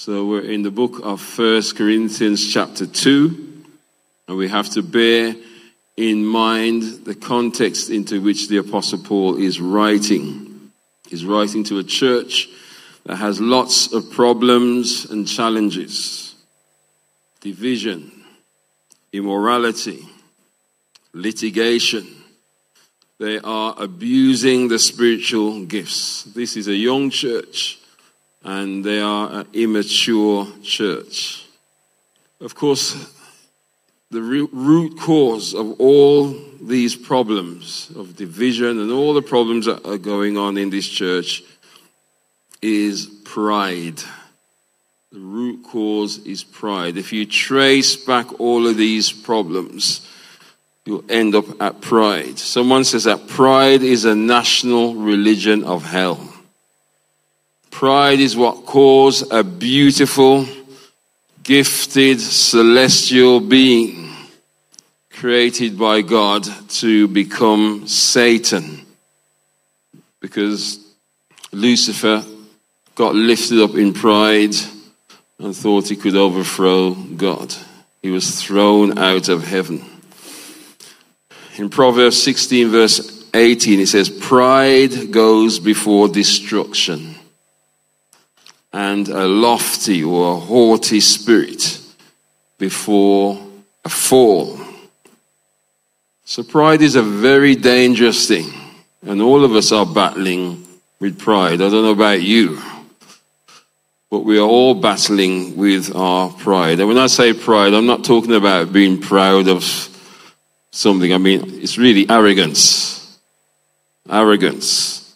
So we're in the book of First Corinthians chapter 2, and we have to bear in mind the context into which the apostle Paul is writing. He's writing to a church that has lots of problems and challenges. Division, immorality, litigation. They are abusing the spiritual gifts. This is a young church and they are an immature church. Of course, the root cause of all these problems of division and all the problems that are going on in this church is pride. The root cause is pride. If you trace back all of these problems, you'll end up at pride. Someone says that pride is a national religion of hell. Pride is what caused a beautiful, gifted, celestial being created by God to become Satan. Because Lucifer got lifted up in pride and thought he could overthrow God. He was thrown out of heaven. In Proverbs 16, verse 18, it says, Pride goes before destruction and a lofty or a haughty spirit before a fall. So, pride is a very dangerous thing, and all of us are battling with pride. I don't know about you, but we are all battling with our pride. And when I say pride, I'm not talking about being proud of something, I mean, it's really arrogance. Arrogance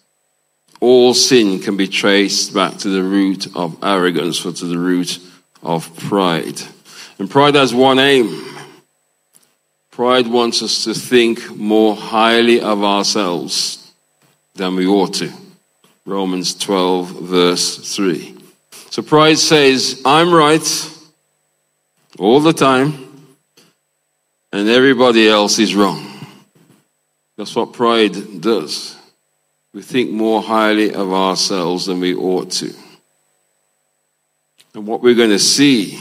all sin can be traced back to the root of arrogance or to the root of pride. And pride has one aim. Pride wants us to think more highly of ourselves than we ought to. Romans 12, verse 3. So pride says, I'm right all the time, and everybody else is wrong. That's what pride does. We think more highly of ourselves than we ought to. And what we're going to see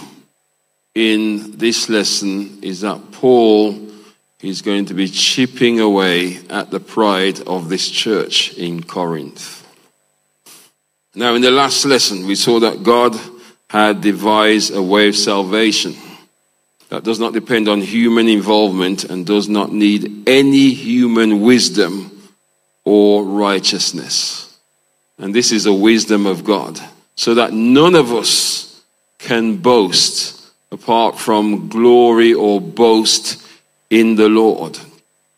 in this lesson is that Paul is going to be chipping away at the pride of this church in Corinth. Now, in the last lesson, we saw that God had devised a way of salvation that does not depend on human involvement and does not need any human wisdom or righteousness. And this is the wisdom of God, so that none of us can boast apart from glory or boast in the Lord.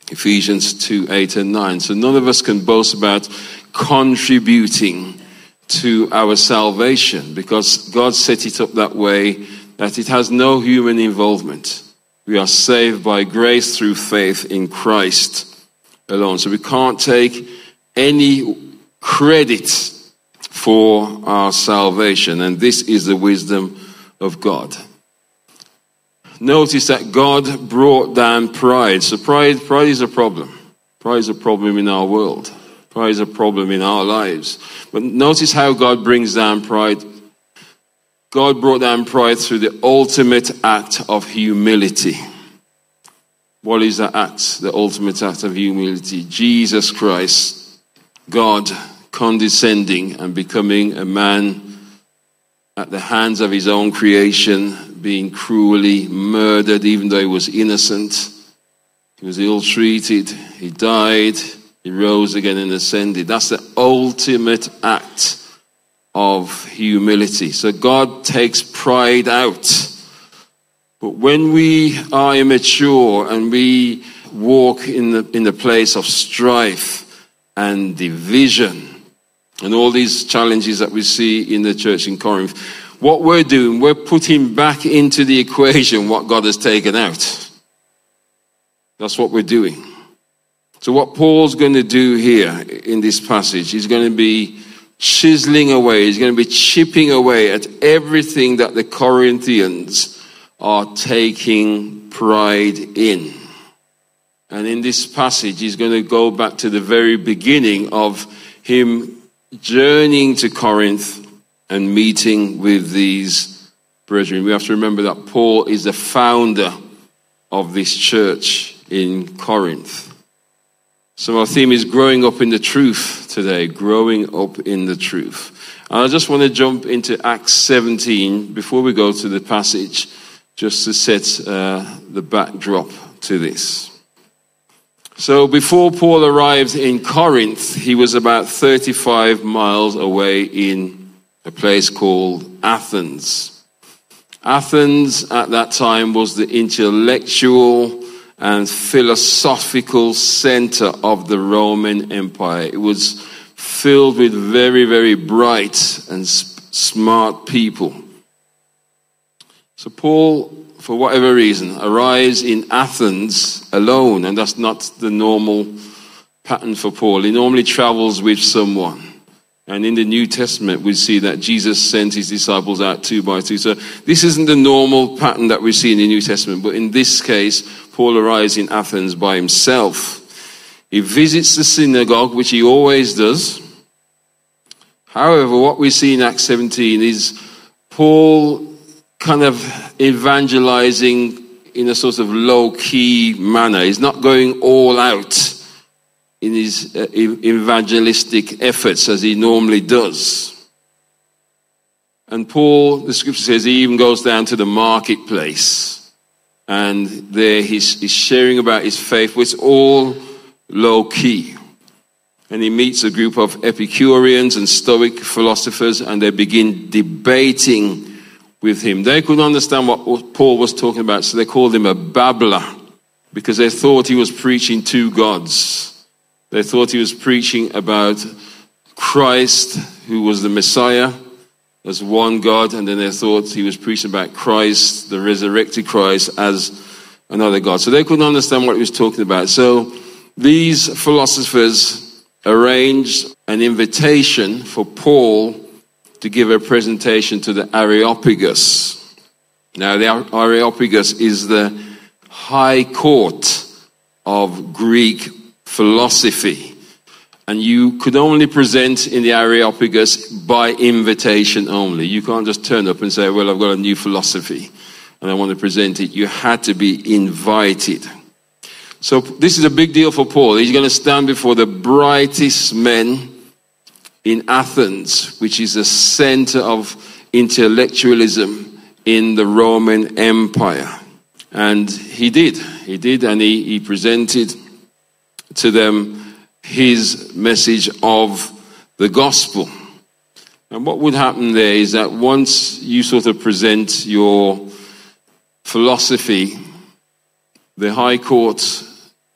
Ephesians 2 8 and 9. So none of us can boast about contributing to our salvation because God set it up that way that it has no human involvement. We are saved by grace through faith in Christ alone. So we can't take any credit for our salvation. And this is the wisdom of God. Notice that God brought down pride. So pride, pride is a problem. Pride is a problem in our world. Pride is a problem in our lives. But notice how God brings down pride. God brought down pride through the ultimate act of humility. What is that act? The ultimate act of humility. Jesus Christ, God condescending and becoming a man at the hands of his own creation, being cruelly murdered, even though he was innocent. He was ill treated. He died. He rose again and ascended. That's the ultimate act of humility. So God takes pride out but when we are immature and we walk in the, in the place of strife and division and all these challenges that we see in the church in Corinth, what we're doing, we're putting back into the equation what God has taken out. That's what we're doing. So, what Paul's going to do here in this passage, he's going to be chiseling away, he's going to be chipping away at everything that the Corinthians are taking pride in. And in this passage, he's going to go back to the very beginning of him journeying to Corinth and meeting with these brethren. We have to remember that Paul is the founder of this church in Corinth. So our theme is growing up in the truth today, growing up in the truth. And I just want to jump into Acts 17 before we go to the passage, just to set uh, the backdrop to this. So before Paul arrived in Corinth, he was about 35 miles away in a place called Athens. Athens at that time was the intellectual and philosophical center of the Roman Empire. It was filled with very, very bright and smart people. So Paul, for whatever reason, arrives in Athens alone, and that's not the normal pattern for Paul. He normally travels with someone. And in the New Testament, we see that Jesus sent his disciples out two by two. So this isn't the normal pattern that we see in the New Testament, but in this case, Paul arrives in Athens by himself. He visits the synagogue, which he always does. However, what we see in Acts 17 is Paul kind of evangelizing in a sort of low key manner. He's not going all out in his uh, evangelistic efforts as he normally does. And Paul, the scripture says, he even goes down to the marketplace. And there he's, he's sharing about his faith, which all low key. And he meets a group of Epicureans and Stoic philosophers, and they begin debating with him. They couldn't understand what Paul was talking about, so they called him a babbler because they thought he was preaching two gods. They thought he was preaching about Christ, who was the Messiah, as one God, and then they thought he was preaching about Christ, the resurrected Christ, as another God. So they couldn't understand what he was talking about. So these philosophers arranged an invitation for Paul to give a presentation to the Areopagus. Now, the Areopagus is the high court of Greek philosophy. And you could only present in the Areopagus by invitation only. You can't just turn up and say, Well, I've got a new philosophy and I want to present it. You had to be invited. So, this is a big deal for Paul. He's going to stand before the brightest men in Athens, which is the center of intellectualism in the Roman Empire. And he did. He did, and he, he presented to them his message of the gospel. And what would happen there is that once you sort of present your philosophy, the High Court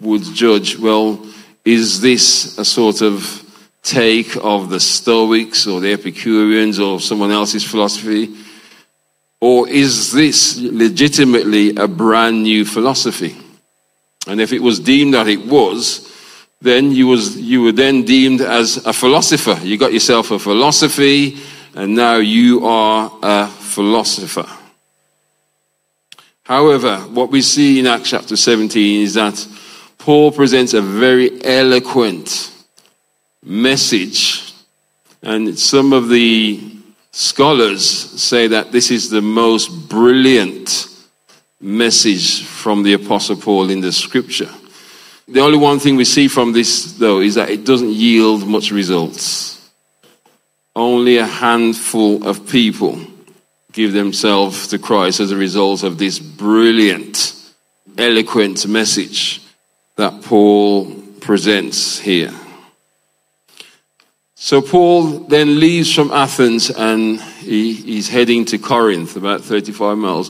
would judge well, is this a sort of take of the Stoics or the Epicureans or someone else's philosophy? Or is this legitimately a brand new philosophy? And if it was deemed that it was, then you, was, you were then deemed as a philosopher. You got yourself a philosophy, and now you are a philosopher. However, what we see in Acts chapter 17 is that Paul presents a very eloquent message, and some of the scholars say that this is the most brilliant message from the Apostle Paul in the scripture. The only one thing we see from this, though, is that it doesn't yield much results. Only a handful of people give themselves to Christ as a result of this brilliant, eloquent message that Paul presents here. So Paul then leaves from Athens and he, he's heading to Corinth, about 35 miles.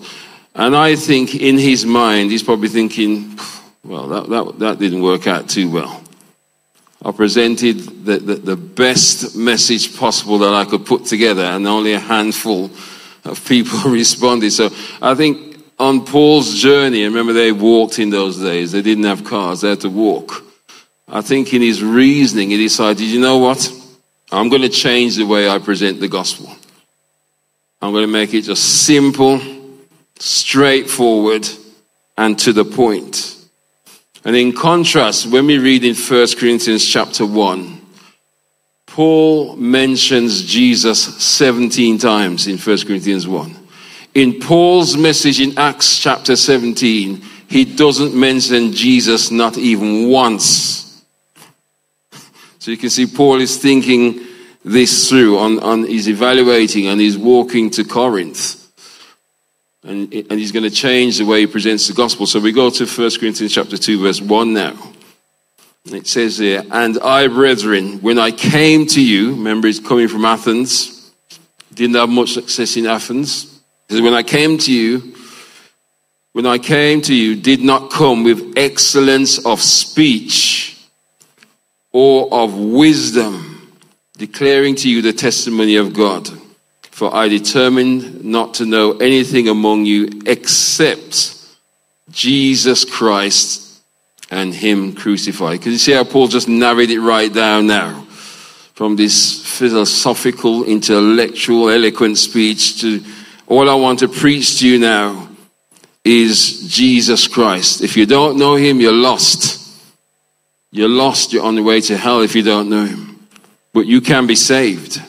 And I think in his mind, he's probably thinking, well, that, that, that didn't work out too well. I presented the, the, the, best message possible that I could put together, and only a handful of people responded. So I think on Paul's journey, remember they walked in those days, they didn't have cars, they had to walk. I think in his reasoning, he decided, you know what? I'm going to change the way I present the gospel. I'm going to make it just simple, straightforward, and to the point. And in contrast, when we read in 1 Corinthians chapter 1, Paul mentions Jesus 17 times in 1 Corinthians 1. In Paul's message in Acts chapter 17, he doesn't mention Jesus not even once. So you can see Paul is thinking this through on, on he's evaluating and he's walking to Corinth. And, and he's going to change the way he presents the gospel. So we go to 1 Corinthians chapter 2, verse 1 now. It says here, And I, brethren, when I came to you, remember he's coming from Athens, didn't have much success in Athens. He said, When I came to you, when I came to you, did not come with excellence of speech or of wisdom, declaring to you the testimony of God. For I determined not to know anything among you except Jesus Christ and him crucified. Can you see how Paul just narrowed it right down now? From this philosophical, intellectual, eloquent speech to all I want to preach to you now is Jesus Christ. If you don't know him, you're lost. You're lost. You're on the way to hell if you don't know him. But you can be saved.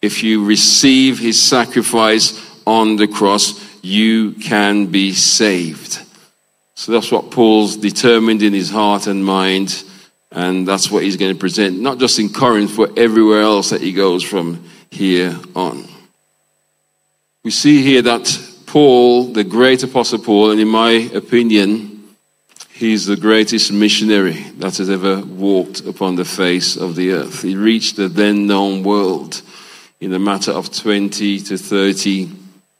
If you receive his sacrifice on the cross, you can be saved. So that's what Paul's determined in his heart and mind, and that's what he's going to present, not just in Corinth, but everywhere else that he goes from here on. We see here that Paul, the great apostle Paul, and in my opinion, he's the greatest missionary that has ever walked upon the face of the earth. He reached the then known world in a matter of 20 to 30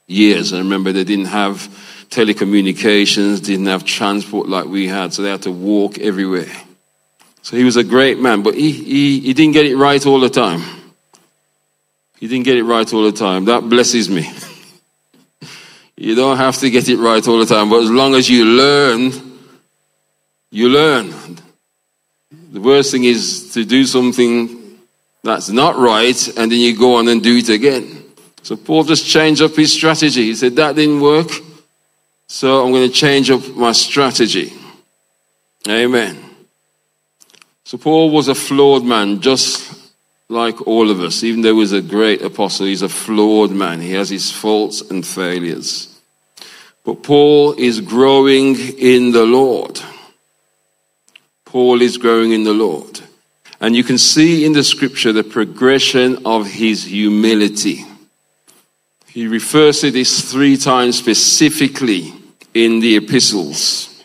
years. I remember, they didn't have telecommunications, didn't have transport like we had, so they had to walk everywhere. So he was a great man, but he, he, he didn't get it right all the time. He didn't get it right all the time. That blesses me. you don't have to get it right all the time, but as long as you learn, you learn. The worst thing is to do something that's not right and then you go on and do it again. So Paul just changed up his strategy. He said, That didn't work. So I'm going to change up my strategy. Amen. So Paul was a flawed man, just like all of us. Even though he was a great apostle, he's a flawed man. He has his faults and failures. But Paul is growing in the Lord. Paul is growing in the Lord. And you can see in the scripture the progression of his humility. He refers to this three times specifically in the epistles.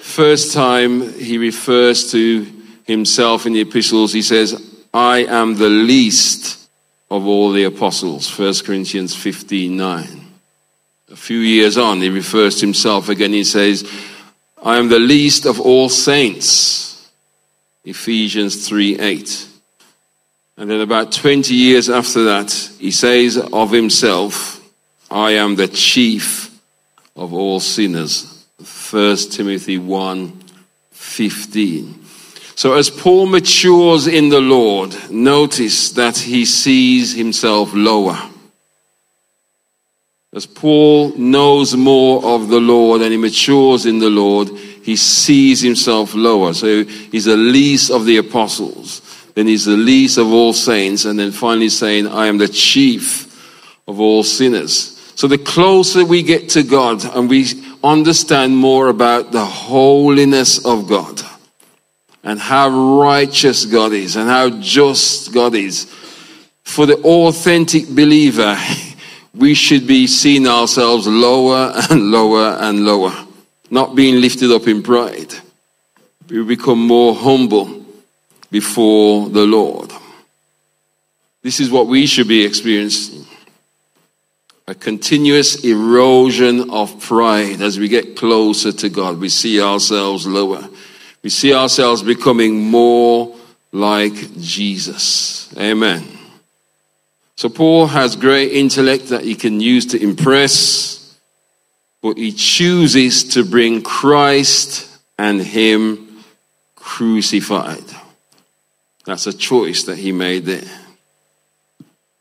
First time he refers to himself in the epistles, he says, I am the least of all the apostles. 1 Corinthians 15 9. A few years on, he refers to himself again. He says, I am the least of all saints. Ephesians 3 8. And then about 20 years after that, he says of himself, I am the chief of all sinners. 1 Timothy 1 15. So as Paul matures in the Lord, notice that he sees himself lower. As Paul knows more of the Lord and he matures in the Lord, he sees himself lower. So he's the least of the apostles then he's the least of all saints, and then finally saying, I am the chief of all sinners. So the closer we get to God and we understand more about the holiness of God and how righteous God is and how just God is, for the authentic believer, we should be seeing ourselves lower and lower and lower, not being lifted up in pride. We become more humble before the Lord. This is what we should be experiencing a continuous erosion of pride as we get closer to God. We see ourselves lower. We see ourselves becoming more like Jesus. Amen. So Paul has great intellect that he can use to impress, but he chooses to bring Christ and him crucified. That's a choice that he made there.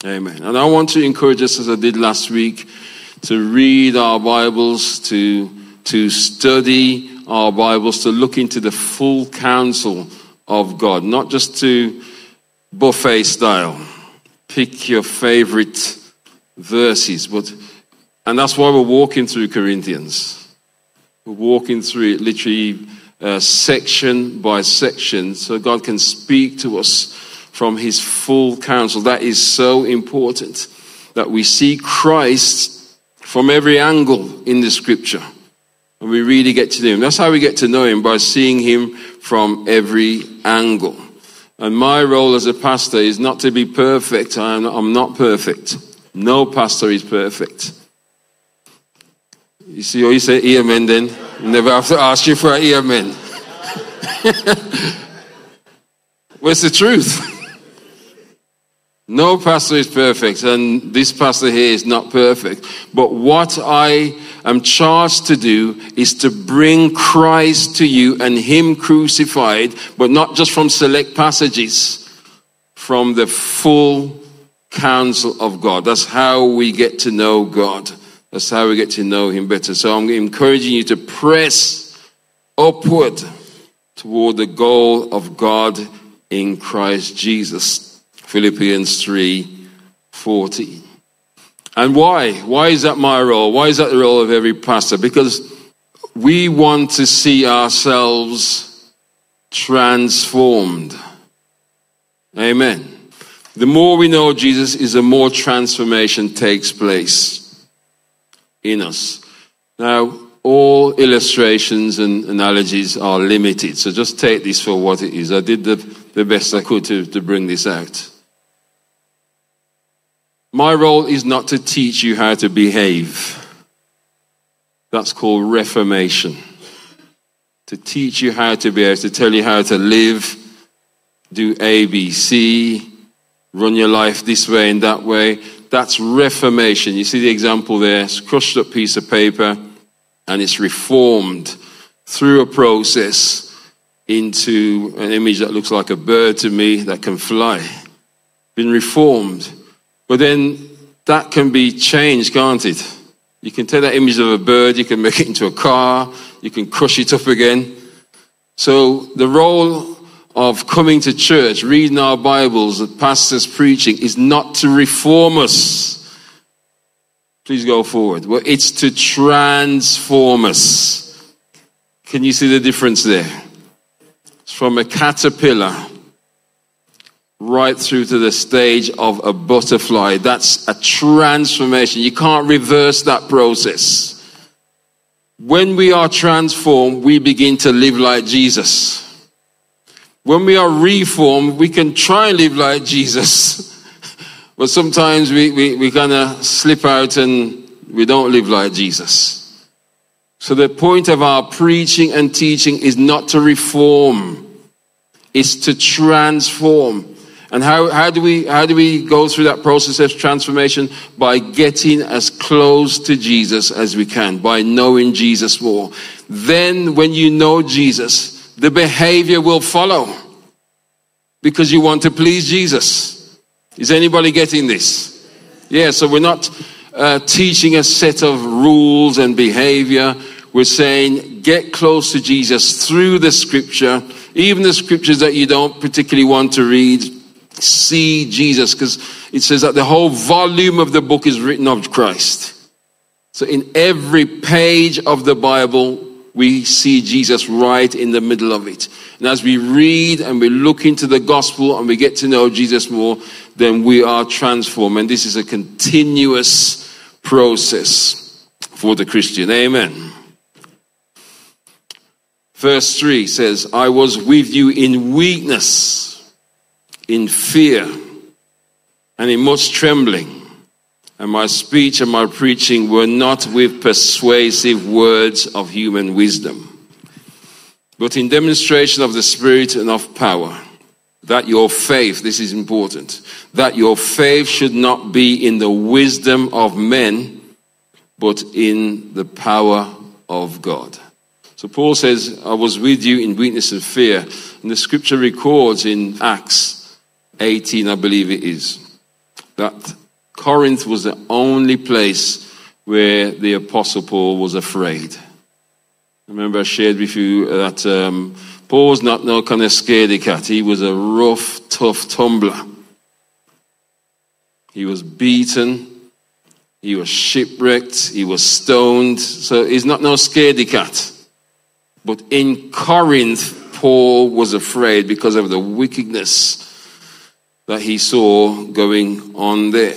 Amen. And I want to encourage us, as I did last week, to read our Bibles, to, to study our Bibles, to look into the full counsel of God, not just to buffet style. Pick your favorite verses. But, and that's why we're walking through Corinthians. We're walking through it literally uh, section by section so God can speak to us from his full counsel. That is so important that we see Christ from every angle in the scripture. And we really get to know him. That's how we get to know him by seeing him from every angle. And my role as a pastor is not to be perfect. I'm, I'm not perfect. No pastor is perfect. You see, you say amen then? Never have to ask you for an amen. What's the truth? No pastor is perfect, and this pastor here is not perfect. But what I am charged to do is to bring Christ to you and Him crucified, but not just from select passages, from the full counsel of God. That's how we get to know God. That's how we get to know Him better. So I'm encouraging you to press upward toward the goal of God in Christ Jesus. Philippians 3 40. And why? Why is that my role? Why is that the role of every pastor? Because we want to see ourselves transformed. Amen. The more we know Jesus is the more transformation takes place in us. Now, all illustrations and analogies are limited, so just take this for what it is. I did the, the best I could to, to bring this out. My role is not to teach you how to behave. That's called reformation. To teach you how to behave, to tell you how to live, do A, B, C, run your life this way and that way. That's reformation. You see the example there? It's a crushed up piece of paper and it's reformed through a process into an image that looks like a bird to me that can fly. Been reformed. But then that can be changed, can't it? You can take that image of a bird, you can make it into a car, you can crush it up again. So the role of coming to church, reading our Bibles, the pastors preaching, is not to reform us. Please go forward. Well, it's to transform us. Can you see the difference there? It's from a caterpillar right through to the stage of a butterfly. That's a transformation. You can't reverse that process. When we are transformed, we begin to live like Jesus. When we are reformed, we can try and live like Jesus. but sometimes we, we, we kind of slip out and we don't live like Jesus. So the point of our preaching and teaching is not to reform, it's to transform. And how, how, do we, how do we go through that process of transformation? By getting as close to Jesus as we can, by knowing Jesus more. Then, when you know Jesus, the behavior will follow because you want to please Jesus. Is anybody getting this? Yeah, so we're not uh, teaching a set of rules and behavior. We're saying get close to Jesus through the scripture, even the scriptures that you don't particularly want to read see Jesus because it says that the whole volume of the book is written of Christ. So in every page of the Bible, we see Jesus right in the middle of it. And as we read and we look into the gospel and we get to know Jesus more, then we are transformed. And this is a continuous process for the Christian. Amen. Verse 3 says, I was with you in weakness in fear and in much trembling. And my speech and my preaching were not with persuasive words of human wisdom, but in demonstration of the Spirit and of power. That your faith, this is important, that your faith should not be in the wisdom of men, but in the power of God. So Paul says, I was with you in weakness and fear. And the scripture records in Acts 18, I believe it is, that Corinth was the only place where the Apostle Paul was afraid. Remember, I shared with you that um, Paul was not no kind of scaredy cat. He was a rough, tough tumbler. He was beaten. He was shipwrecked. He was stoned. So he's not no scaredy cat. But in Corinth, Paul was afraid because of the wickedness that he saw going on there.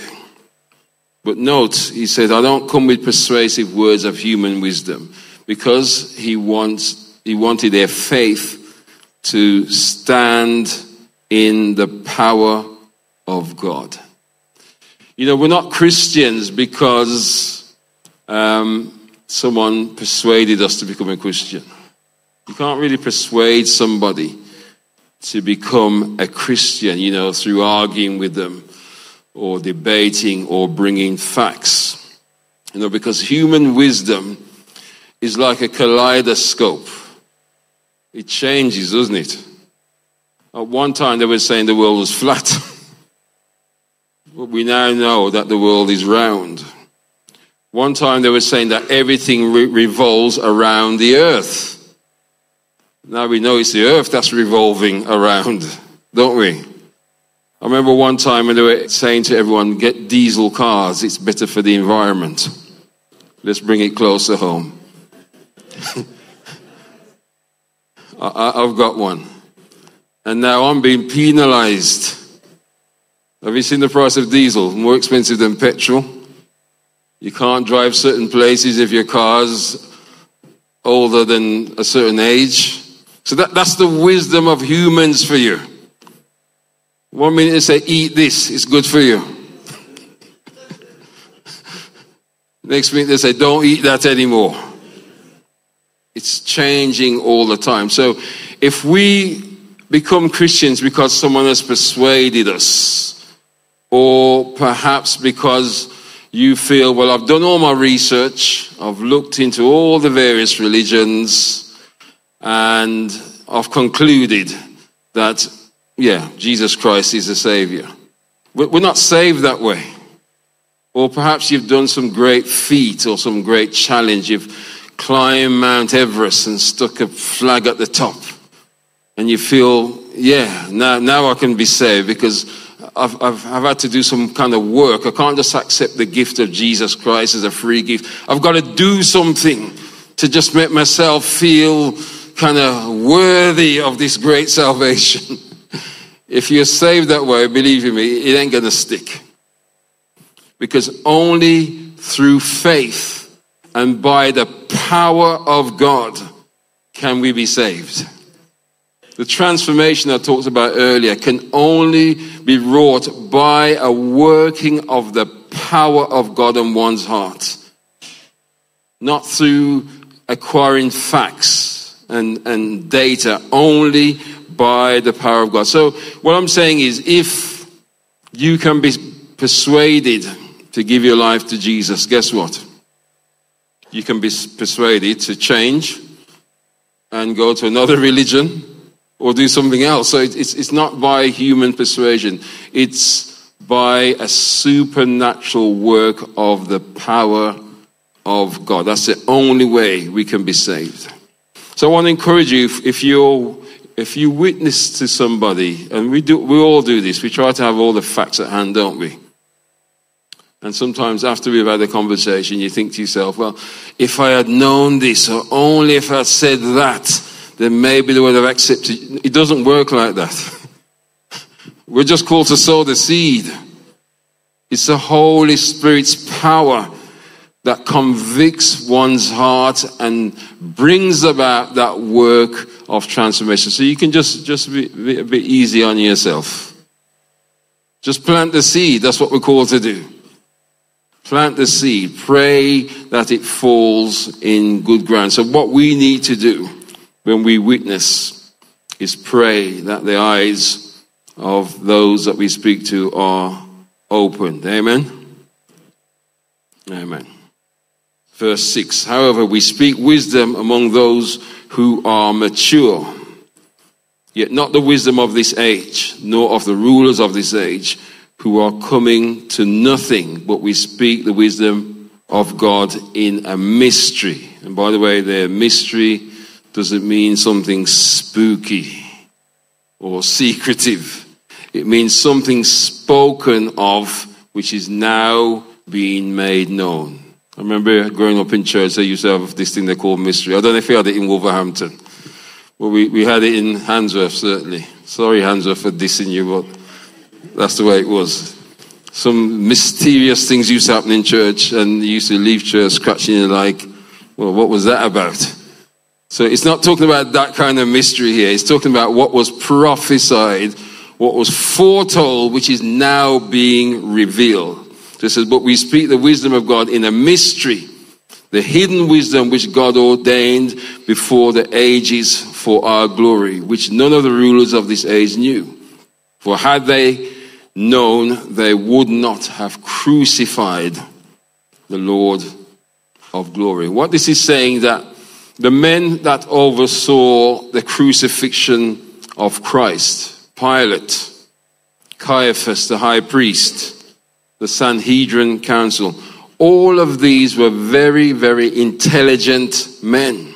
But note, he said, I don't come with persuasive words of human wisdom because he wants, he wanted their faith to stand in the power of God. You know, we're not Christians because um, someone persuaded us to become a Christian. You can't really persuade somebody to become a Christian, you know, through arguing with them or debating or bringing facts. You know, because human wisdom is like a kaleidoscope. It changes, doesn't it? At one time they were saying the world was flat. but we now know that the world is round. One time they were saying that everything re- revolves around the earth. Now we know it's the earth that's revolving around, don't we? I remember one time when they were saying to everyone, get diesel cars, it's better for the environment. Let's bring it closer home. I, have got one. And now I'm being penalized. Have you seen the price of diesel? More expensive than petrol. You can't drive certain places if your car's older than a certain age. So that, that's the wisdom of humans for you. One minute they say, eat this, it's good for you. Next minute they say, don't eat that anymore. It's changing all the time. So if we become Christians because someone has persuaded us, or perhaps because you feel, well, I've done all my research, I've looked into all the various religions, and I've concluded that yeah, Jesus Christ is the Savior. We're not saved that way. Or perhaps you've done some great feat or some great challenge. You've climbed Mount Everest and stuck a flag at the top. And you feel, yeah, now, now I can be saved because I've, I've, I've had to do some kind of work. I can't just accept the gift of Jesus Christ as a free gift. I've got to do something to just make myself feel kind of worthy of this great salvation. If you're saved that way, believe me, it ain't going to stick. Because only through faith and by the power of God can we be saved. The transformation I talked about earlier can only be wrought by a working of the power of God in one's heart, not through acquiring facts and, and data, only by the power of God. So, what I'm saying is, if you can be persuaded to give your life to Jesus, guess what? You can be persuaded to change and go to another religion or do something else. So, it's, it's not by human persuasion, it's by a supernatural work of the power of God. That's the only way we can be saved. So I want to encourage you if, if you're if you witness to somebody, and we do, we all do this, we try to have all the facts at hand, don't we? And sometimes after we've had a conversation, you think to yourself, well, if I had known this, or only if I said that, then maybe they would have accepted. It doesn't work like that. We're just called to sow the seed. It's the Holy Spirit's power that convicts one's heart and brings about that work of transformation. So you can just, just be, be a bit easy on yourself. Just plant the seed. That's what we're called to do. Plant the seed. Pray that it falls in good ground. So what we need to do when we witness is pray that the eyes of those that we speak to are opened. Amen. Amen. Verse 6 However, we speak wisdom among those who are mature, yet not the wisdom of this age, nor of the rulers of this age, who are coming to nothing, but we speak the wisdom of God in a mystery. And by the way, the mystery doesn't mean something spooky or secretive. It means something spoken of which is now being made known. I remember growing up in church, they used to have this thing they call mystery. I don't know if you had it in Wolverhampton. but we, we had it in Handsworth, certainly. Sorry, Handsworth, for dissing you, but that's the way it was. Some mysterious things used to happen in church, and you used to leave church scratching your like, well, what was that about? So it's not talking about that kind of mystery here. It's talking about what was prophesied, what was foretold, which is now being revealed. It says, but we speak the wisdom of God in a mystery, the hidden wisdom which God ordained before the ages for our glory, which none of the rulers of this age knew. For had they known, they would not have crucified the Lord of glory. What this is saying that the men that oversaw the crucifixion of Christ, Pilate, Caiaphas, the high priest, the Sanhedrin council, all of these were very, very intelligent men.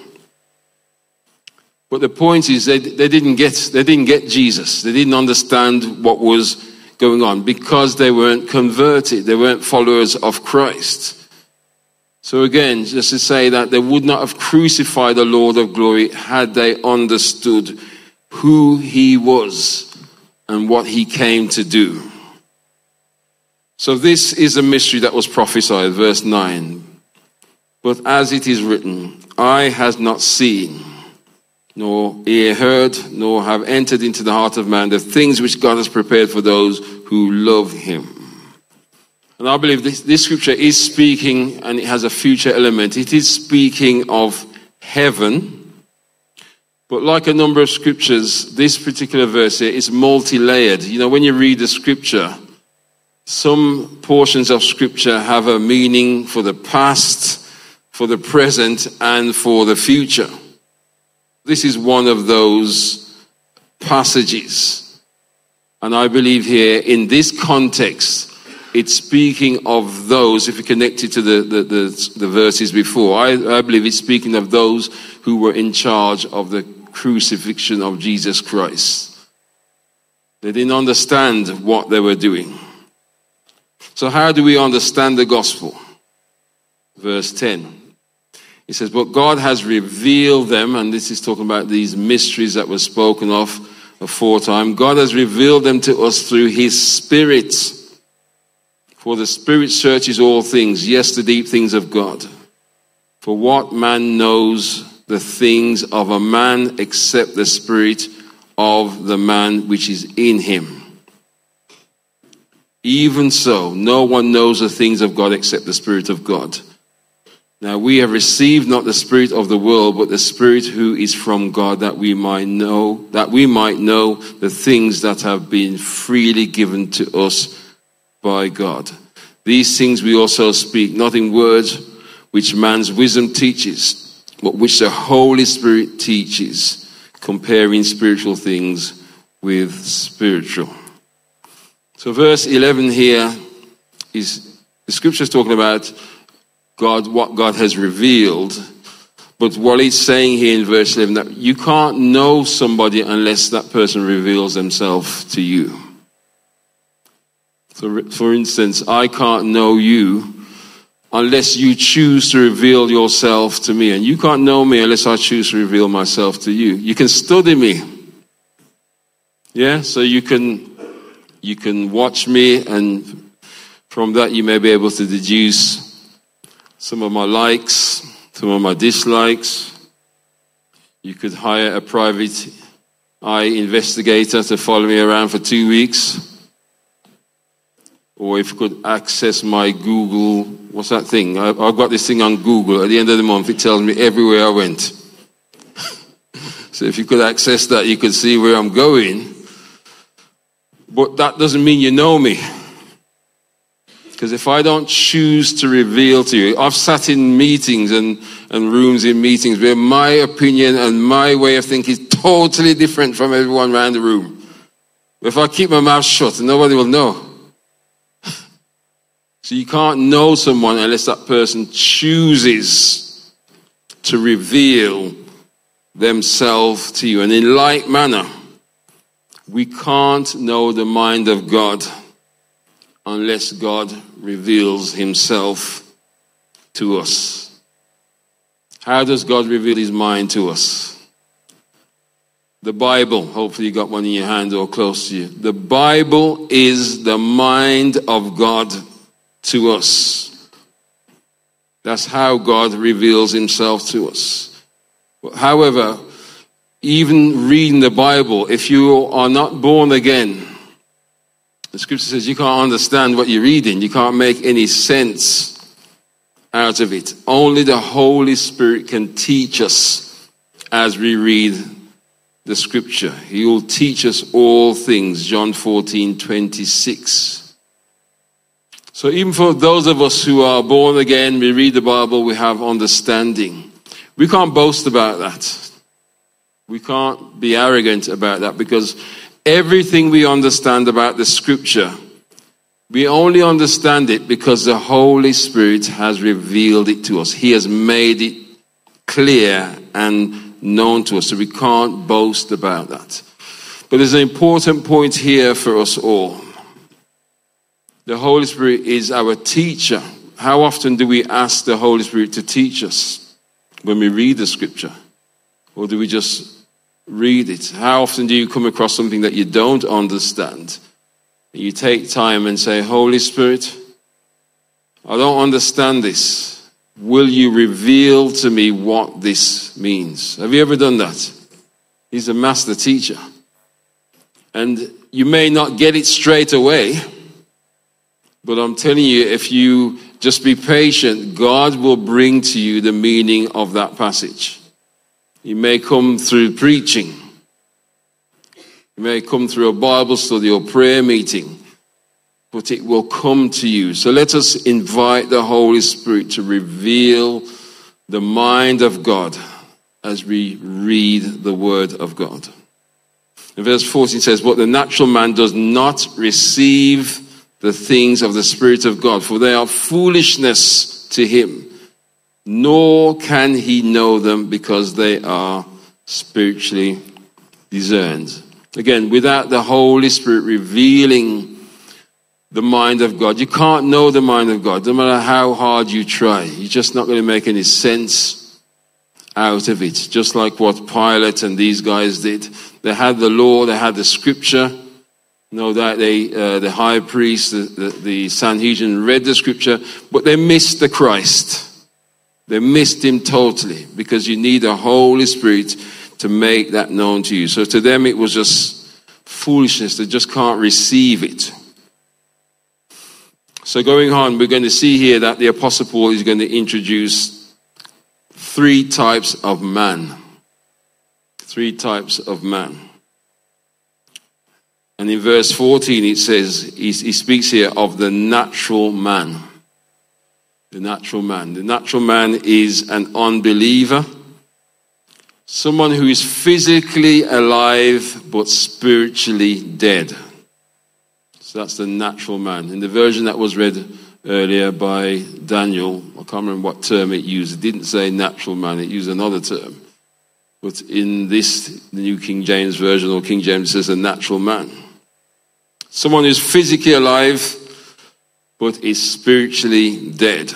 But the point is they, they, didn't get, they didn't get Jesus. They didn't understand what was going on because they weren't converted. They weren't followers of Christ. So again, just to say that they would not have crucified the Lord of glory had they understood who he was and what he came to do. So this is a mystery that was prophesied, verse 9. But as it is written, eye has not seen, nor ear heard, nor have entered into the heart of man the things which God has prepared for those who love him. And I believe this, this scripture is speaking, and it has a future element. It is speaking of heaven. But like a number of scriptures, this particular verse here is multi layered. You know, when you read the scripture, some portions of scripture have a meaning for the past, for the present, and for the future. This is one of those passages. And I believe here, in this context, it's speaking of those, if you connect it to the, the, the, the verses before, I, I believe it's speaking of those who were in charge of the crucifixion of Jesus Christ. They didn't understand what they were doing. So, how do we understand the gospel? Verse 10. He says, But God has revealed them, and this is talking about these mysteries that were spoken of aforetime. God has revealed them to us through His Spirit. For the Spirit searches all things, yes, the deep things of God. For what man knows the things of a man except the Spirit of the man which is in him? Even so, no one knows the things of God except the Spirit of God. Now we have received not the Spirit of the world, but the Spirit who is from God, that we might know, that we might know the things that have been freely given to us by God. These things we also speak, not in words which man's wisdom teaches, but which the Holy Spirit teaches, comparing spiritual things with spiritual. So, verse 11 here is the scripture is talking about God, what God has revealed. But what he's saying here in verse 11 that you can't know somebody unless that person reveals themselves to you. So, for instance, I can't know you unless you choose to reveal yourself to me. And you can't know me unless I choose to reveal myself to you. You can study me. Yeah, so you can you can watch me and from that you may be able to deduce some of my likes, some of my dislikes. You could hire a private eye investigator to follow me around for two weeks or if you could access my Google, what's that thing? I, have got this thing on Google. At the end of the month, it tells me everywhere I went. so if you could access that, you could see where I'm going. But that doesn't mean you know me. Because if I don't choose to reveal to you, I've sat in meetings and, and rooms in meetings where my opinion and my way of thinking is totally different from everyone around the room. If I keep my mouth shut, nobody will know. So you can't know someone unless that person chooses to reveal themselves to you. And in like manner, We can't know the mind of God unless God reveals himself to us. How does God reveal his mind to us? The Bible, hopefully you got one in your hand or close to you. The Bible is the mind of God to us. That's how God reveals himself to us. However, even reading the Bible, if you are not born again, the scripture says you can't understand what you're reading. You can't make any sense out of it. Only the Holy Spirit can teach us as we read the scripture. He will teach us all things. John 14, 26. So even for those of us who are born again, we read the Bible, we have understanding. We can't boast about that. We can't be arrogant about that because everything we understand about the scripture, we only understand it because the Holy Spirit has revealed it to us. He has made it clear and known to us. So we can't boast about that. But there's an important point here for us all. The Holy Spirit is our teacher. How often do we ask the Holy Spirit to teach us when we read the scripture? Or do we just read it. How often do you come across something that you don't understand? You take time and say, Holy Spirit, I don't understand this. Will you reveal to me what this means? Have you ever done that? He's a master teacher. And you may not get it straight away, but I'm telling you, if you just be patient, God will bring to you the meaning of that passage. It may come through preaching. It may come through a Bible study or prayer meeting, but it will come to you. So let us invite the Holy Spirit to reveal the mind of God as we read the Word of God. In verse 14 says, But the natural man does not receive the things of the Spirit of God, for they are foolishness to him nor can he know them because they are spiritually discerned. Again, without the Holy Spirit revealing the mind of God, you can't know the mind of God, no matter how hard you try. You're just not going to make any sense out of it. Just like what Pilate and these guys did. They had the law, they had the scripture. No doubt they, uh, the high priest, the, the, the Sanhedrin read the scripture, but they missed the Christ. They missed him totally because you need the Holy Spirit to make that known to you. So to them, it was just foolishness. They just can't receive it. So going on, we're going to see here that the Apostle Paul is going to introduce three types of man. Three types of man. And in verse 14, it says, he, he speaks here of the natural man the natural man. The natural man is an unbeliever, someone who is physically alive but spiritually dead. So that's the natural man. In the version that was read earlier by Daniel, I can't remember what term it used. It didn't say natural man, it used another term. But in this New King James Version or King James, it says a natural man. Someone who's physically alive but is spiritually dead.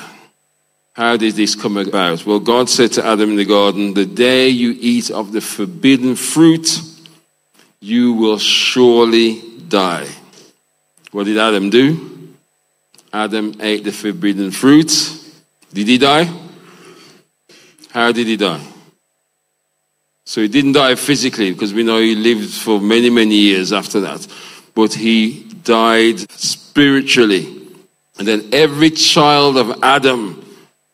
How did this come about? Well, God said to Adam in the garden, The day you eat of the forbidden fruit, you will surely die. What did Adam do? Adam ate the forbidden fruit. Did he die? How did he die? So he didn't die physically because we know he lived for many, many years after that. But he died spiritually. And then every child of Adam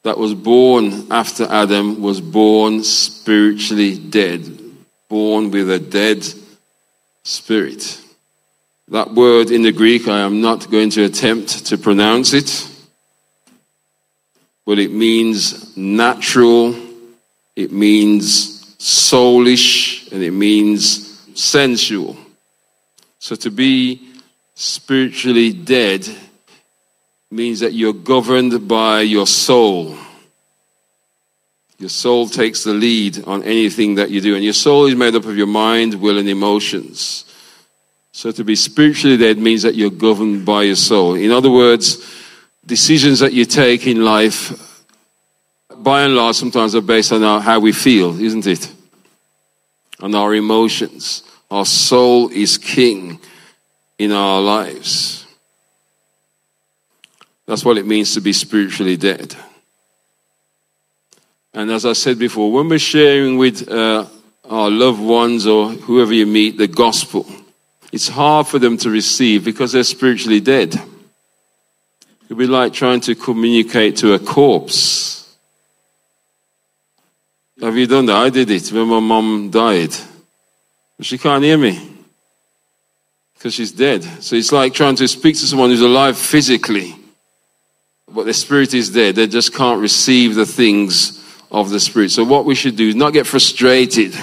that was born after Adam was born spiritually dead, born with a dead spirit. That word in the Greek, I am not going to attempt to pronounce it, but it means natural, it means soulish, and it means sensual. So to be spiritually dead means that you're governed by your soul. Your soul takes the lead on anything that you do. And your soul is made up of your mind, will, and emotions. So to be spiritually dead means that you're governed by your soul. In other words, decisions that you take in life, by and large, sometimes are based on our, how we feel, isn't it? On our emotions. Our soul is king in our lives. That's what it means to be spiritually dead. And as I said before, when we're sharing with uh, our loved ones or whoever you meet the gospel, it's hard for them to receive because they're spiritually dead. It'd be like trying to communicate to a corpse. Have you done that? I did it when my mom died. She can't hear me because she's dead. So it's like trying to speak to someone who's alive physically but the spirit is there. They just can't receive the things of the spirit. So what we should do is not get frustrated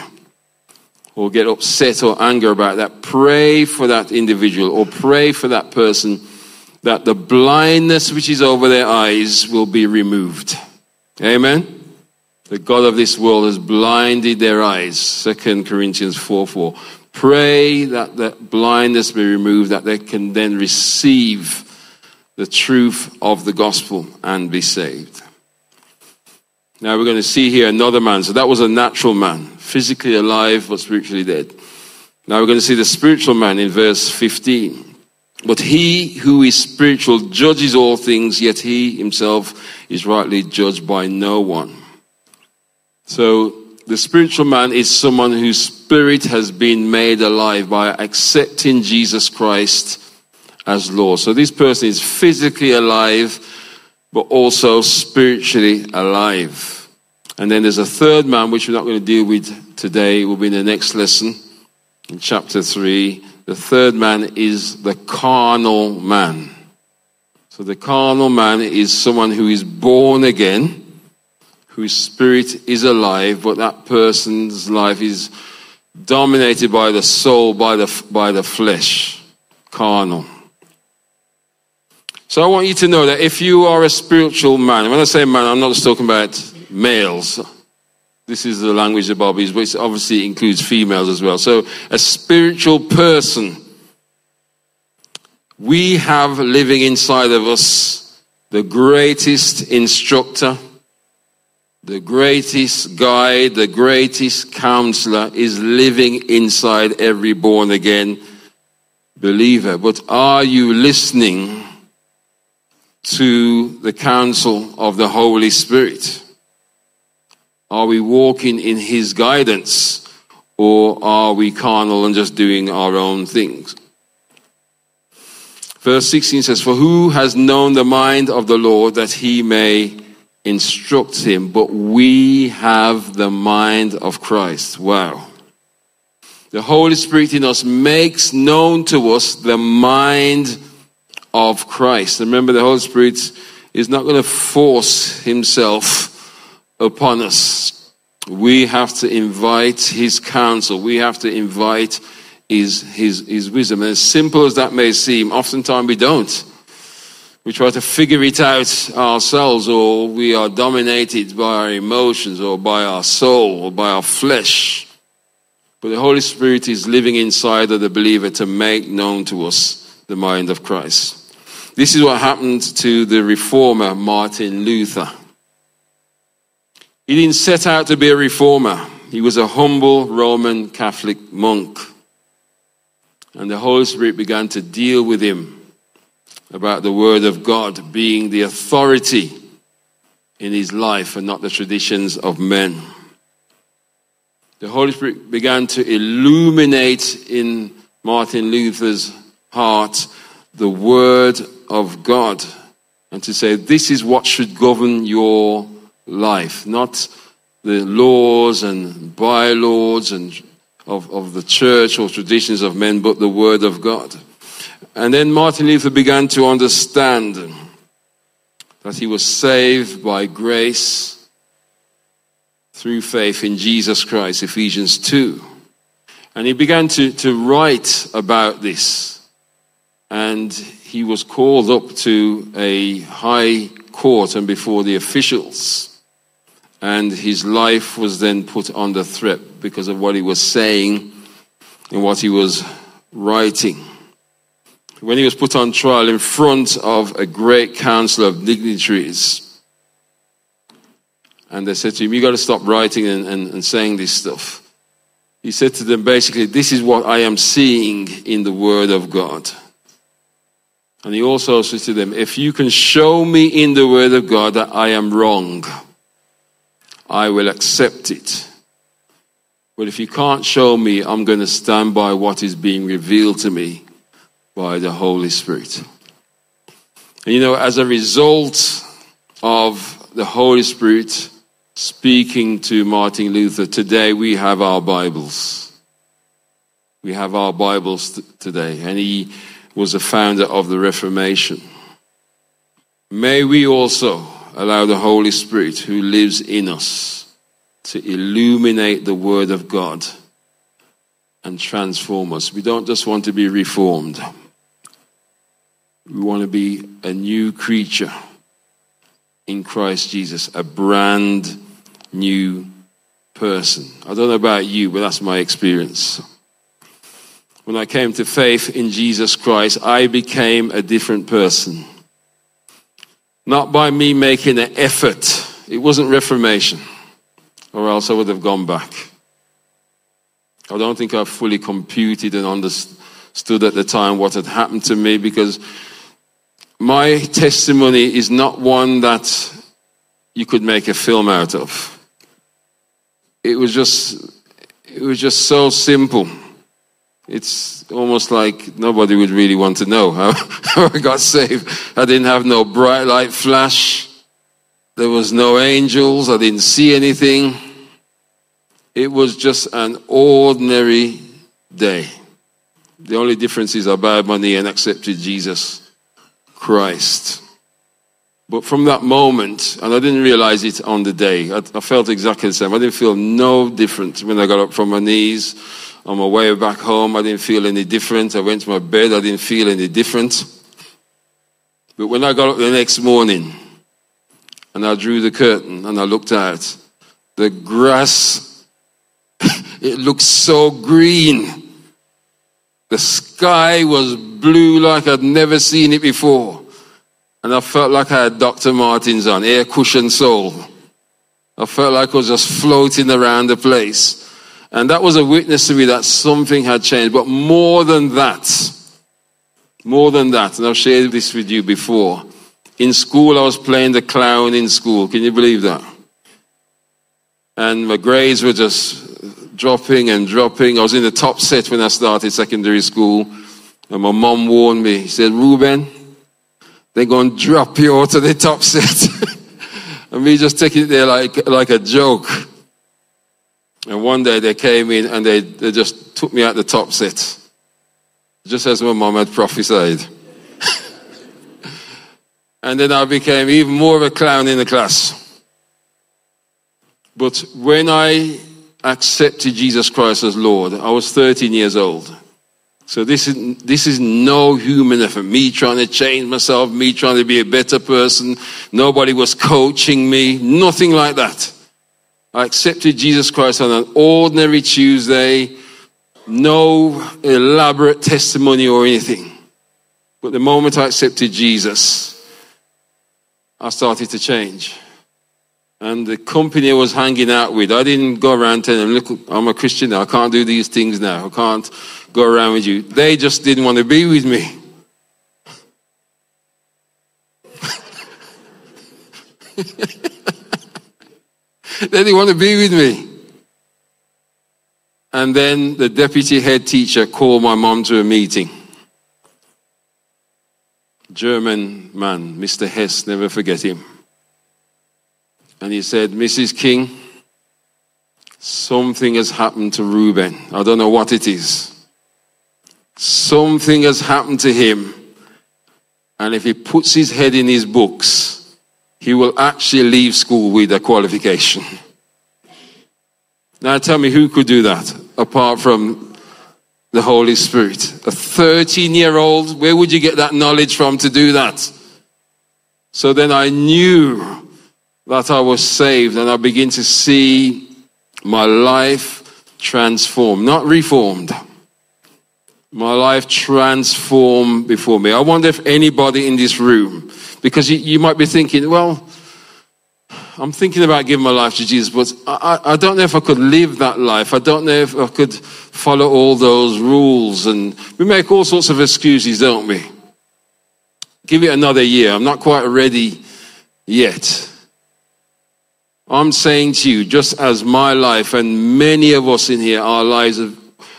or get upset or anger about that. Pray for that individual or pray for that person that the blindness which is over their eyes will be removed. Amen. The God of this world has blinded their eyes. Second Corinthians 4 4. Pray that the blindness be removed, that they can then receive the truth of the gospel and be saved. Now we're going to see here another man. So that was a natural man, physically alive but spiritually dead. Now we're going to see the spiritual man in verse 15. But he who is spiritual judges all things, yet he himself is rightly judged by no one. So the spiritual man is someone whose spirit has been made alive by accepting Jesus Christ as Lord. So this person is physically alive, but also spiritually alive. And then there's a third man, which we're not going to deal with today. It will be in the next lesson in chapter 3. The third man is the carnal man. So the carnal man is someone who is born again, whose spirit is alive, but that person's life is dominated by the soul, by the, by the flesh, carnal. So I want you to know that if you are a spiritual man, when I say man, I'm not just talking about males. This is the language of Bobby's, but obviously includes females as well. So a spiritual person, we have living inside of us the greatest instructor, the greatest guide, the greatest counselor is living inside every born again believer. But are you listening to the counsel of the Holy Spirit? Are we walking in His guidance or are we carnal and just doing our own things? Verse 16 says, For who has known the mind of the Lord that he may instruct him? But we have the mind of Christ. Wow. The Holy Spirit in us makes known to us the mind of Christ. Remember, the Holy Spirit is not going to force himself upon us. We have to invite his counsel. We have to invite his, his, his wisdom. And as simple as that may seem, oftentimes we don't. We try to figure it out ourselves, or we are dominated by our emotions, or by our soul, or by our flesh. But the Holy Spirit is living inside of the believer to make known to us the mind of Christ. This is what happened to the reformer Martin Luther. He didn't set out to be a reformer. He was a humble Roman Catholic monk. And the Holy Spirit began to deal with him about the Word of God being the authority in his life and not the traditions of men. The Holy Spirit began to illuminate in Martin Luther's heart the Word of God and to say, this is what should govern your life, not the laws and bylaws and of, of the church or traditions of men, but the word of God. And then Martin Luther began to understand that he was saved by grace through faith in Jesus Christ, Ephesians 2. And he began to, to write about this. And he was called up to a high court and before the officials. And his life was then put under threat because of what he was saying and what he was writing. When he was put on trial in front of a great council of dignitaries, and they said to him, You got to stop writing and, and, and saying this stuff. He said to them basically, This is what I am seeing in the Word of God. And he also said to them, If you can show me in the Word of God that I am wrong, I will accept it. But if you can't show me, I'm going to stand by what is being revealed to me by the Holy Spirit. And you know, as a result of the Holy Spirit speaking to Martin Luther, today we have our Bibles. We have our Bibles t- today. And he was a founder of the Reformation. May we also allow the Holy Spirit who lives in us to illuminate the Word of God and transform us. We don't just want to be reformed, we want to be a new creature in Christ Jesus, a brand new person. I don't know about you, but that's my experience. When I came to faith in Jesus Christ, I became a different person. Not by me making an effort. It wasn't reformation, or else I would have gone back. I don't think I fully computed and understood at the time what had happened to me because my testimony is not one that you could make a film out of. It was just, it was just so simple. It's almost like nobody would really want to know how, how I got saved. I didn't have no bright light flash. There was no angels. I didn't see anything. It was just an ordinary day. The only difference is I bowed my knee and accepted Jesus Christ. But from that moment, and I didn't realize it on the day, I, I, felt exactly the same. I didn't feel no different when I got up from my knees on my way back home. I didn't feel any different. I went to my bed. I didn't feel any different. But when I got up the next morning and I drew the curtain and I looked out, the grass, it looked so green. The sky was blue like I'd never seen it before. And I felt like I had Dr. Martens on, air cushion sole. I felt like I was just floating around the place. And that was a witness to me that something had changed. But more than that, more than that, and I've shared this with you before. In school, I was playing the clown in school. Can you believe that? And my grades were just dropping and dropping. I was in the top set when I started secondary school. And my mom warned me. She said, Ruben, they're going to drop you out of the top set. and me just taking it there like, like a joke. And one day they came in and they, they just took me out the top set. Just as my mom had prophesied. and then I became even more of a clown in the class. But when I accepted Jesus Christ as Lord, I was 13 years old. So this is, this is no human effort. Me trying to change myself, me trying to be a better person. Nobody was coaching me. Nothing like that. I accepted Jesus Christ on an ordinary Tuesday. No elaborate testimony or anything. But the moment I accepted Jesus, I started to change. And the company I was hanging out with, I didn't go around telling them, look, I'm a Christian now. I can't do these things now. I can't go around with you. They just didn't want to be with me. they didn't want to be with me. And then the deputy head teacher called my mom to a meeting. German man, Mr. Hess, never forget him. And he said, Mrs. King, something has happened to Ruben. I don't know what it is. Something has happened to him. And if he puts his head in his books, he will actually leave school with a qualification. Now tell me who could do that apart from the Holy Spirit? A 13 year old, where would you get that knowledge from to do that? So then I knew that I was saved and I began to see my life transformed, not reformed My life transformed before me. I wonder if anybody in this room, because you, you might be thinking, well, I'm thinking about giving my life to Jesus, but I, I, don't know if I could live that life. I don't know if I could follow all those rules. And we make all sorts of excuses, don't we? Give it another year. I'm not quite ready yet. I'm saying to you, just as my life and many of us in here, our lives have,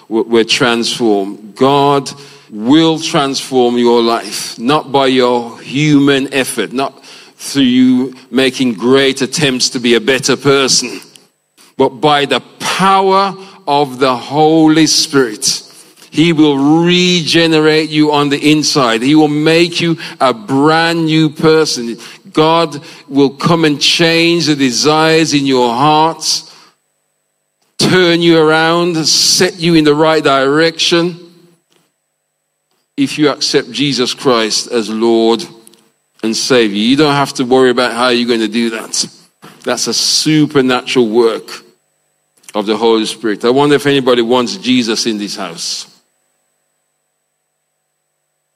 were transformed, God will transform your life, not by your human effort, not through you making great attempts to be a better person, but by the power of the Holy Spirit. He will regenerate you on the inside. He will make you a brand new person. God will come and change the desires in your hearts, turn you around, set you in the right direction. If you accept Jesus Christ as Lord and Savior. You don't have to worry about how you're going to do that. That's a supernatural work of the Holy Spirit. I wonder if anybody wants Jesus in this house.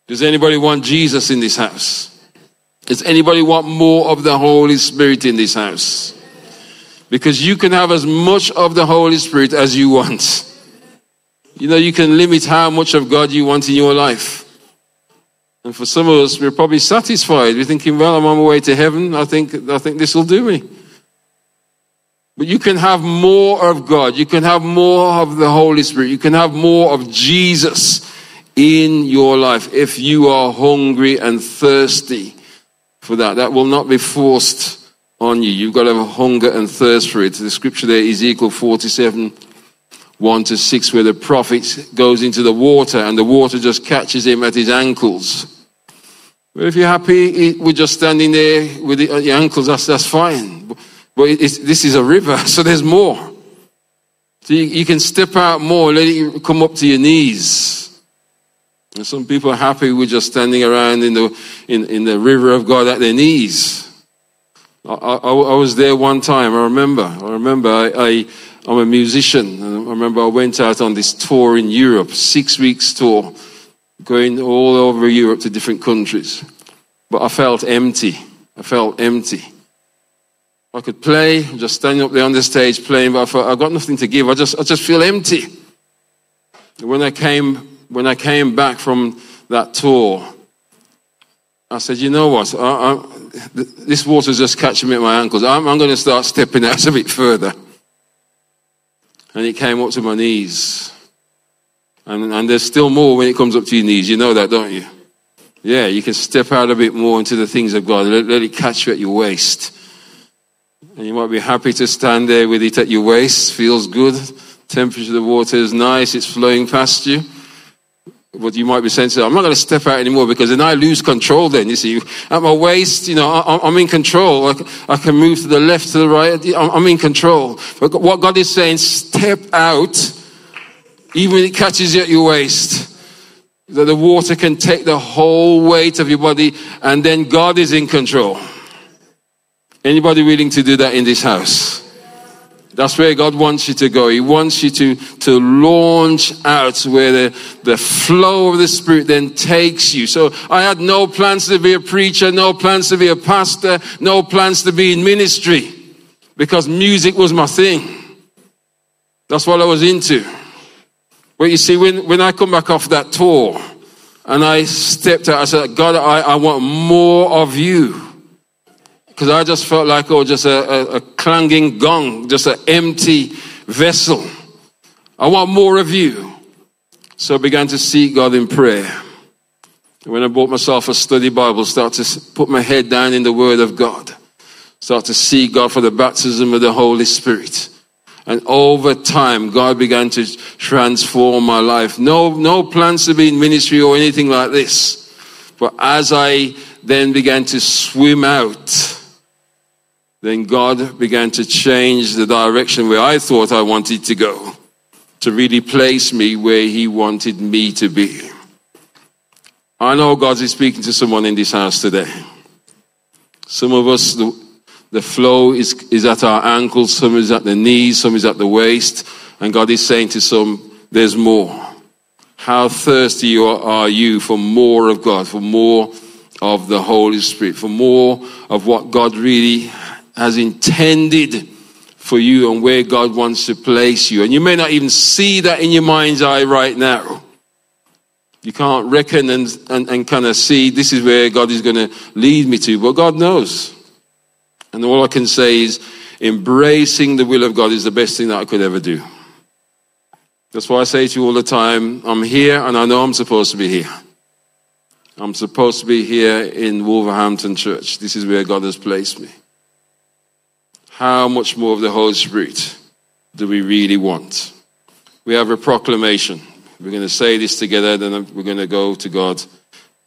Does anybody want Jesus in this house? Does anybody want more of the Holy Spirit in this house? Because you can have as much of the Holy Spirit as you want. You know, you can limit how much of God you want in your life. And for some of us, we're probably satisfied. We're thinking, well, I'm on my way to heaven. I think, I think this will do me. But you can have more of God. You can have more of the Holy Spirit. You can have more of Jesus in your life if you are hungry and thirsty for that. That will not be forced on you. You've got to have a hunger and thirst for it. The scripture there, Ezekiel 47, 1 to 6, where the prophet goes into the water and the water just catches him at his ankles. But if you're happy with just standing there with your ankles, that's, that's fine. But this is a river, so there's more. So you, you can step out more, let it come up to your knees. And some people are happy with just standing around in the, in, in the river of God at their knees. I, I, I was there one time, I remember. I remember I, I, I'm a musician. I remember I went out on this tour in Europe, six weeks tour going all over Europe to different countries. But I felt empty. I felt empty. I could play, just standing up there on the stage playing, but I thought I've got nothing to give. I just, I just feel empty. When I came, when I came back from that tour, I said, you know what? I, I, this water's just catching me at my ankles. I'm, I'm going to start stepping out a bit further. And it came up to my knees. And, and there's still more when it comes up to your knees. You know that, don't you? Yeah, you can step out a bit more into the things of God. Let, let it catch you at your waist. And you might be happy to stand there with it at your waist. Feels good. Temperature of the water is nice. It's flowing past you. But you might be saying, to, I'm not going to step out anymore because then I lose control then. You see, at my waist, you know, I'm in control. I can move to the left, to the right. I'm in control. But what God is saying, step out even if it catches you at your waist, that the water can take the whole weight of your body and then God is in control. Anybody willing to do that in this house? That's where God wants you to go. He wants you to, to launch out where the, the flow of the Spirit then takes you. So I had no plans to be a preacher, no plans to be a pastor, no plans to be in ministry because music was my thing. That's what I was into. But you see, when, when I come back off that tour and I stepped out, I said, God, I, I want more of you. Because I just felt like, oh, just a, a, a clanging gong, just an empty vessel. I want more of you. So I began to seek God in prayer. When I bought myself a study Bible, start to put my head down in the Word of God. Start to seek God for the baptism of the Holy Spirit. And over time, God began to transform my life. No, no plans to be in ministry or anything like this. But as I then began to swim out, then God began to change the direction where I thought I wanted to go to really place me where He wanted me to be. I know God is speaking to someone in this house today. Some of us, the flow is, is at our ankles, some is at the knees, some is at the waist. And God is saying to some, there's more. How thirsty are you for more of God, for more of the Holy Spirit, for more of what God really has intended for you and where God wants to place you. And you may not even see that in your mind's eye right now. You can't reckon and, and, and kind of see this is where God is going to lead me to, but God knows. And all I can say is embracing the will of God is the best thing that I could ever do. That's why I say to you all the time I'm here and I know I'm supposed to be here. I'm supposed to be here in Wolverhampton Church. This is where God has placed me. How much more of the Holy Spirit do we really want? We have a proclamation. We're going to say this together, then we're going to go to God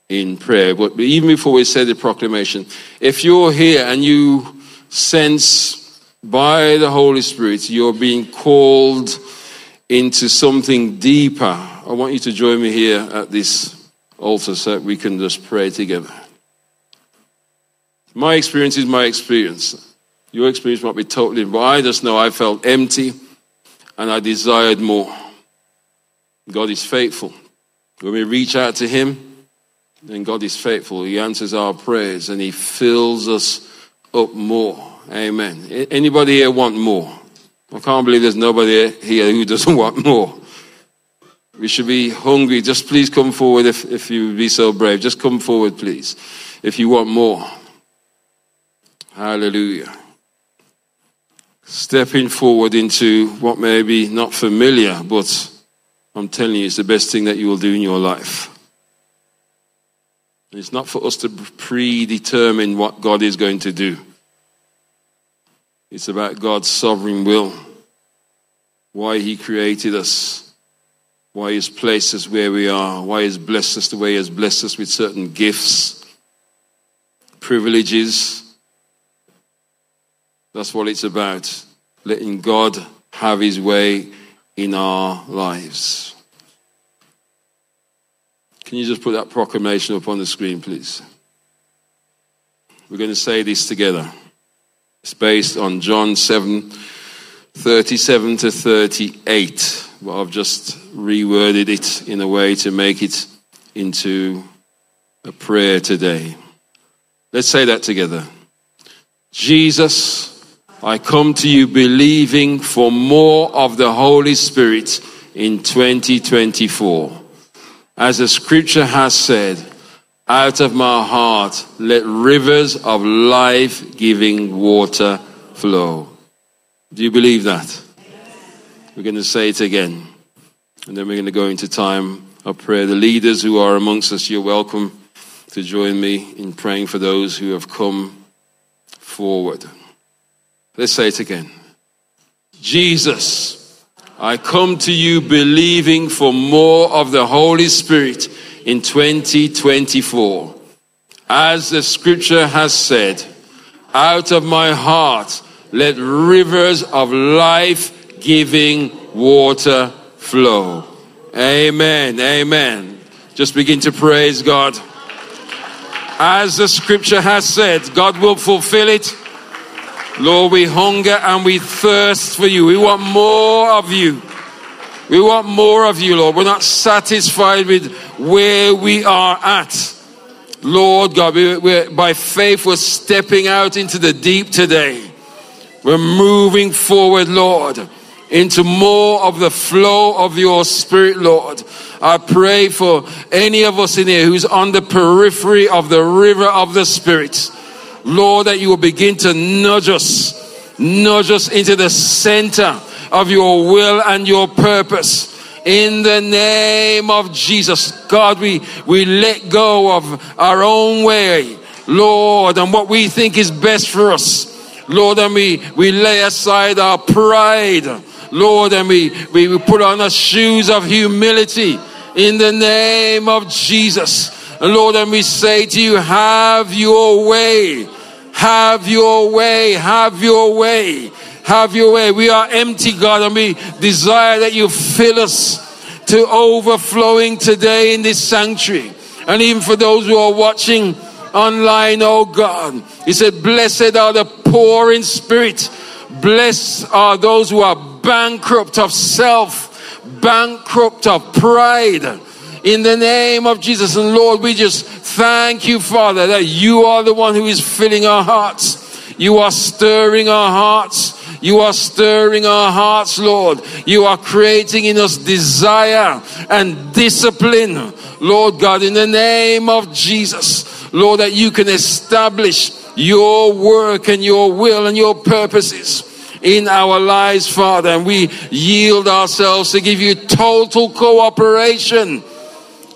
in prayer. But even before we say the proclamation, if you're here and you sense by the Holy Spirit you're being called into something deeper, I want you to join me here at this altar so that we can just pray together. My experience is my experience. Your experience might be totally, but I just know I felt empty and I desired more. God is faithful. When we reach out to Him, then God is faithful. He answers our prayers and He fills us up more. Amen. Anybody here want more? I can't believe there's nobody here who doesn't want more. We should be hungry. Just please come forward if, if you would be so brave. Just come forward, please, if you want more. Hallelujah. Stepping forward into what may be not familiar, but I'm telling you, it's the best thing that you will do in your life. It's not for us to predetermine what God is going to do. It's about God's sovereign will, why He created us, why He's placed us where we are, why He's blessed us the way He has blessed us with certain gifts, privileges. That's what it's about. Letting God have His way in our lives. Can you just put that proclamation up on the screen, please? We're going to say this together. It's based on John 7 37 to 38. But I've just reworded it in a way to make it into a prayer today. Let's say that together. Jesus, I come to you believing for more of the Holy Spirit in 2024. As the scripture has said, out of my heart, let rivers of life giving water flow. Do you believe that? We're going to say it again. And then we're going to go into time of prayer. The leaders who are amongst us, you're welcome to join me in praying for those who have come forward. Let's say it again. Jesus, I come to you believing for more of the Holy Spirit in 2024. As the scripture has said, out of my heart let rivers of life giving water flow. Amen. Amen. Just begin to praise God. As the scripture has said, God will fulfill it. Lord, we hunger and we thirst for you. We want more of you. We want more of you, Lord. We're not satisfied with where we are at. Lord God, we, we're, by faith, we're stepping out into the deep today. We're moving forward, Lord, into more of the flow of your spirit, Lord. I pray for any of us in here who's on the periphery of the river of the spirit. Lord, that you will begin to nudge us, nudge us into the center of your will and your purpose. In the name of Jesus, God, we, we let go of our own way, Lord, and what we think is best for us. Lord, and we, we lay aside our pride, Lord, and we, we, we put on the shoes of humility in the name of Jesus. Lord, and we say to you, have your way, have your way, have your way. Have your way. We are empty, God, and we desire that you fill us to overflowing today in this sanctuary. And even for those who are watching online, oh God, He said, Blessed are the poor in spirit. Blessed are those who are bankrupt of self, bankrupt of pride. In the name of Jesus. And Lord, we just thank you, Father, that you are the one who is filling our hearts. You are stirring our hearts. You are stirring our hearts, Lord. You are creating in us desire and discipline, Lord God, in the name of Jesus. Lord, that you can establish your work and your will and your purposes in our lives, Father. And we yield ourselves to give you total cooperation.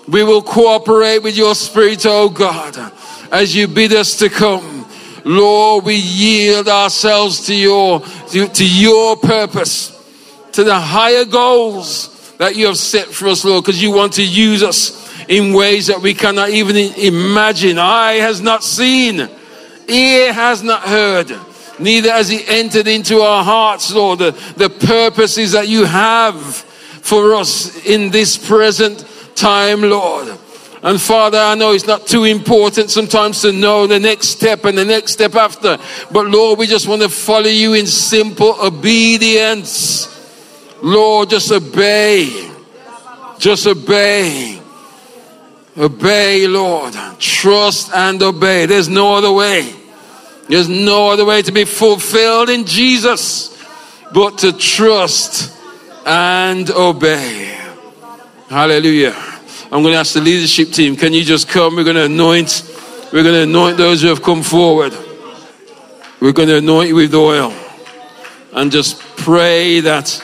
We will cooperate with your Spirit, oh God, as you bid us to come. Lord, we yield ourselves to your, to, to your purpose, to the higher goals that you have set for us, Lord, because you want to use us in ways that we cannot even imagine. Eye has not seen, ear has not heard neither has He entered into our hearts, Lord, the, the purposes that you have for us in this present time, Lord. And Father, I know it's not too important sometimes to know the next step and the next step after. But Lord, we just want to follow you in simple obedience. Lord, just obey. Just obey. Obey, Lord. Trust and obey. There's no other way. There's no other way to be fulfilled in Jesus but to trust and obey. Hallelujah. I'm going to ask the leadership team, can you just come? We're going to anoint, we're going to anoint those who have come forward. We're going to anoint you with oil and just pray that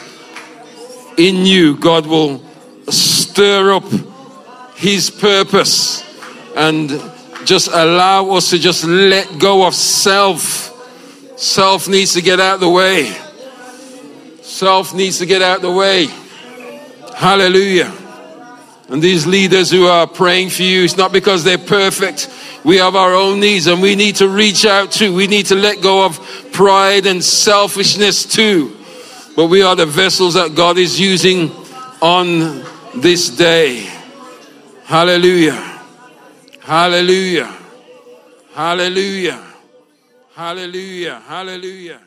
in you God will stir up his purpose and just allow us to just let go of self. Self needs to get out of the way. Self needs to get out of the way. Hallelujah. And these leaders who are praying for you, it's not because they're perfect. We have our own needs and we need to reach out too. We need to let go of pride and selfishness too. But we are the vessels that God is using on this day. Hallelujah. Hallelujah. Hallelujah. Hallelujah. Hallelujah.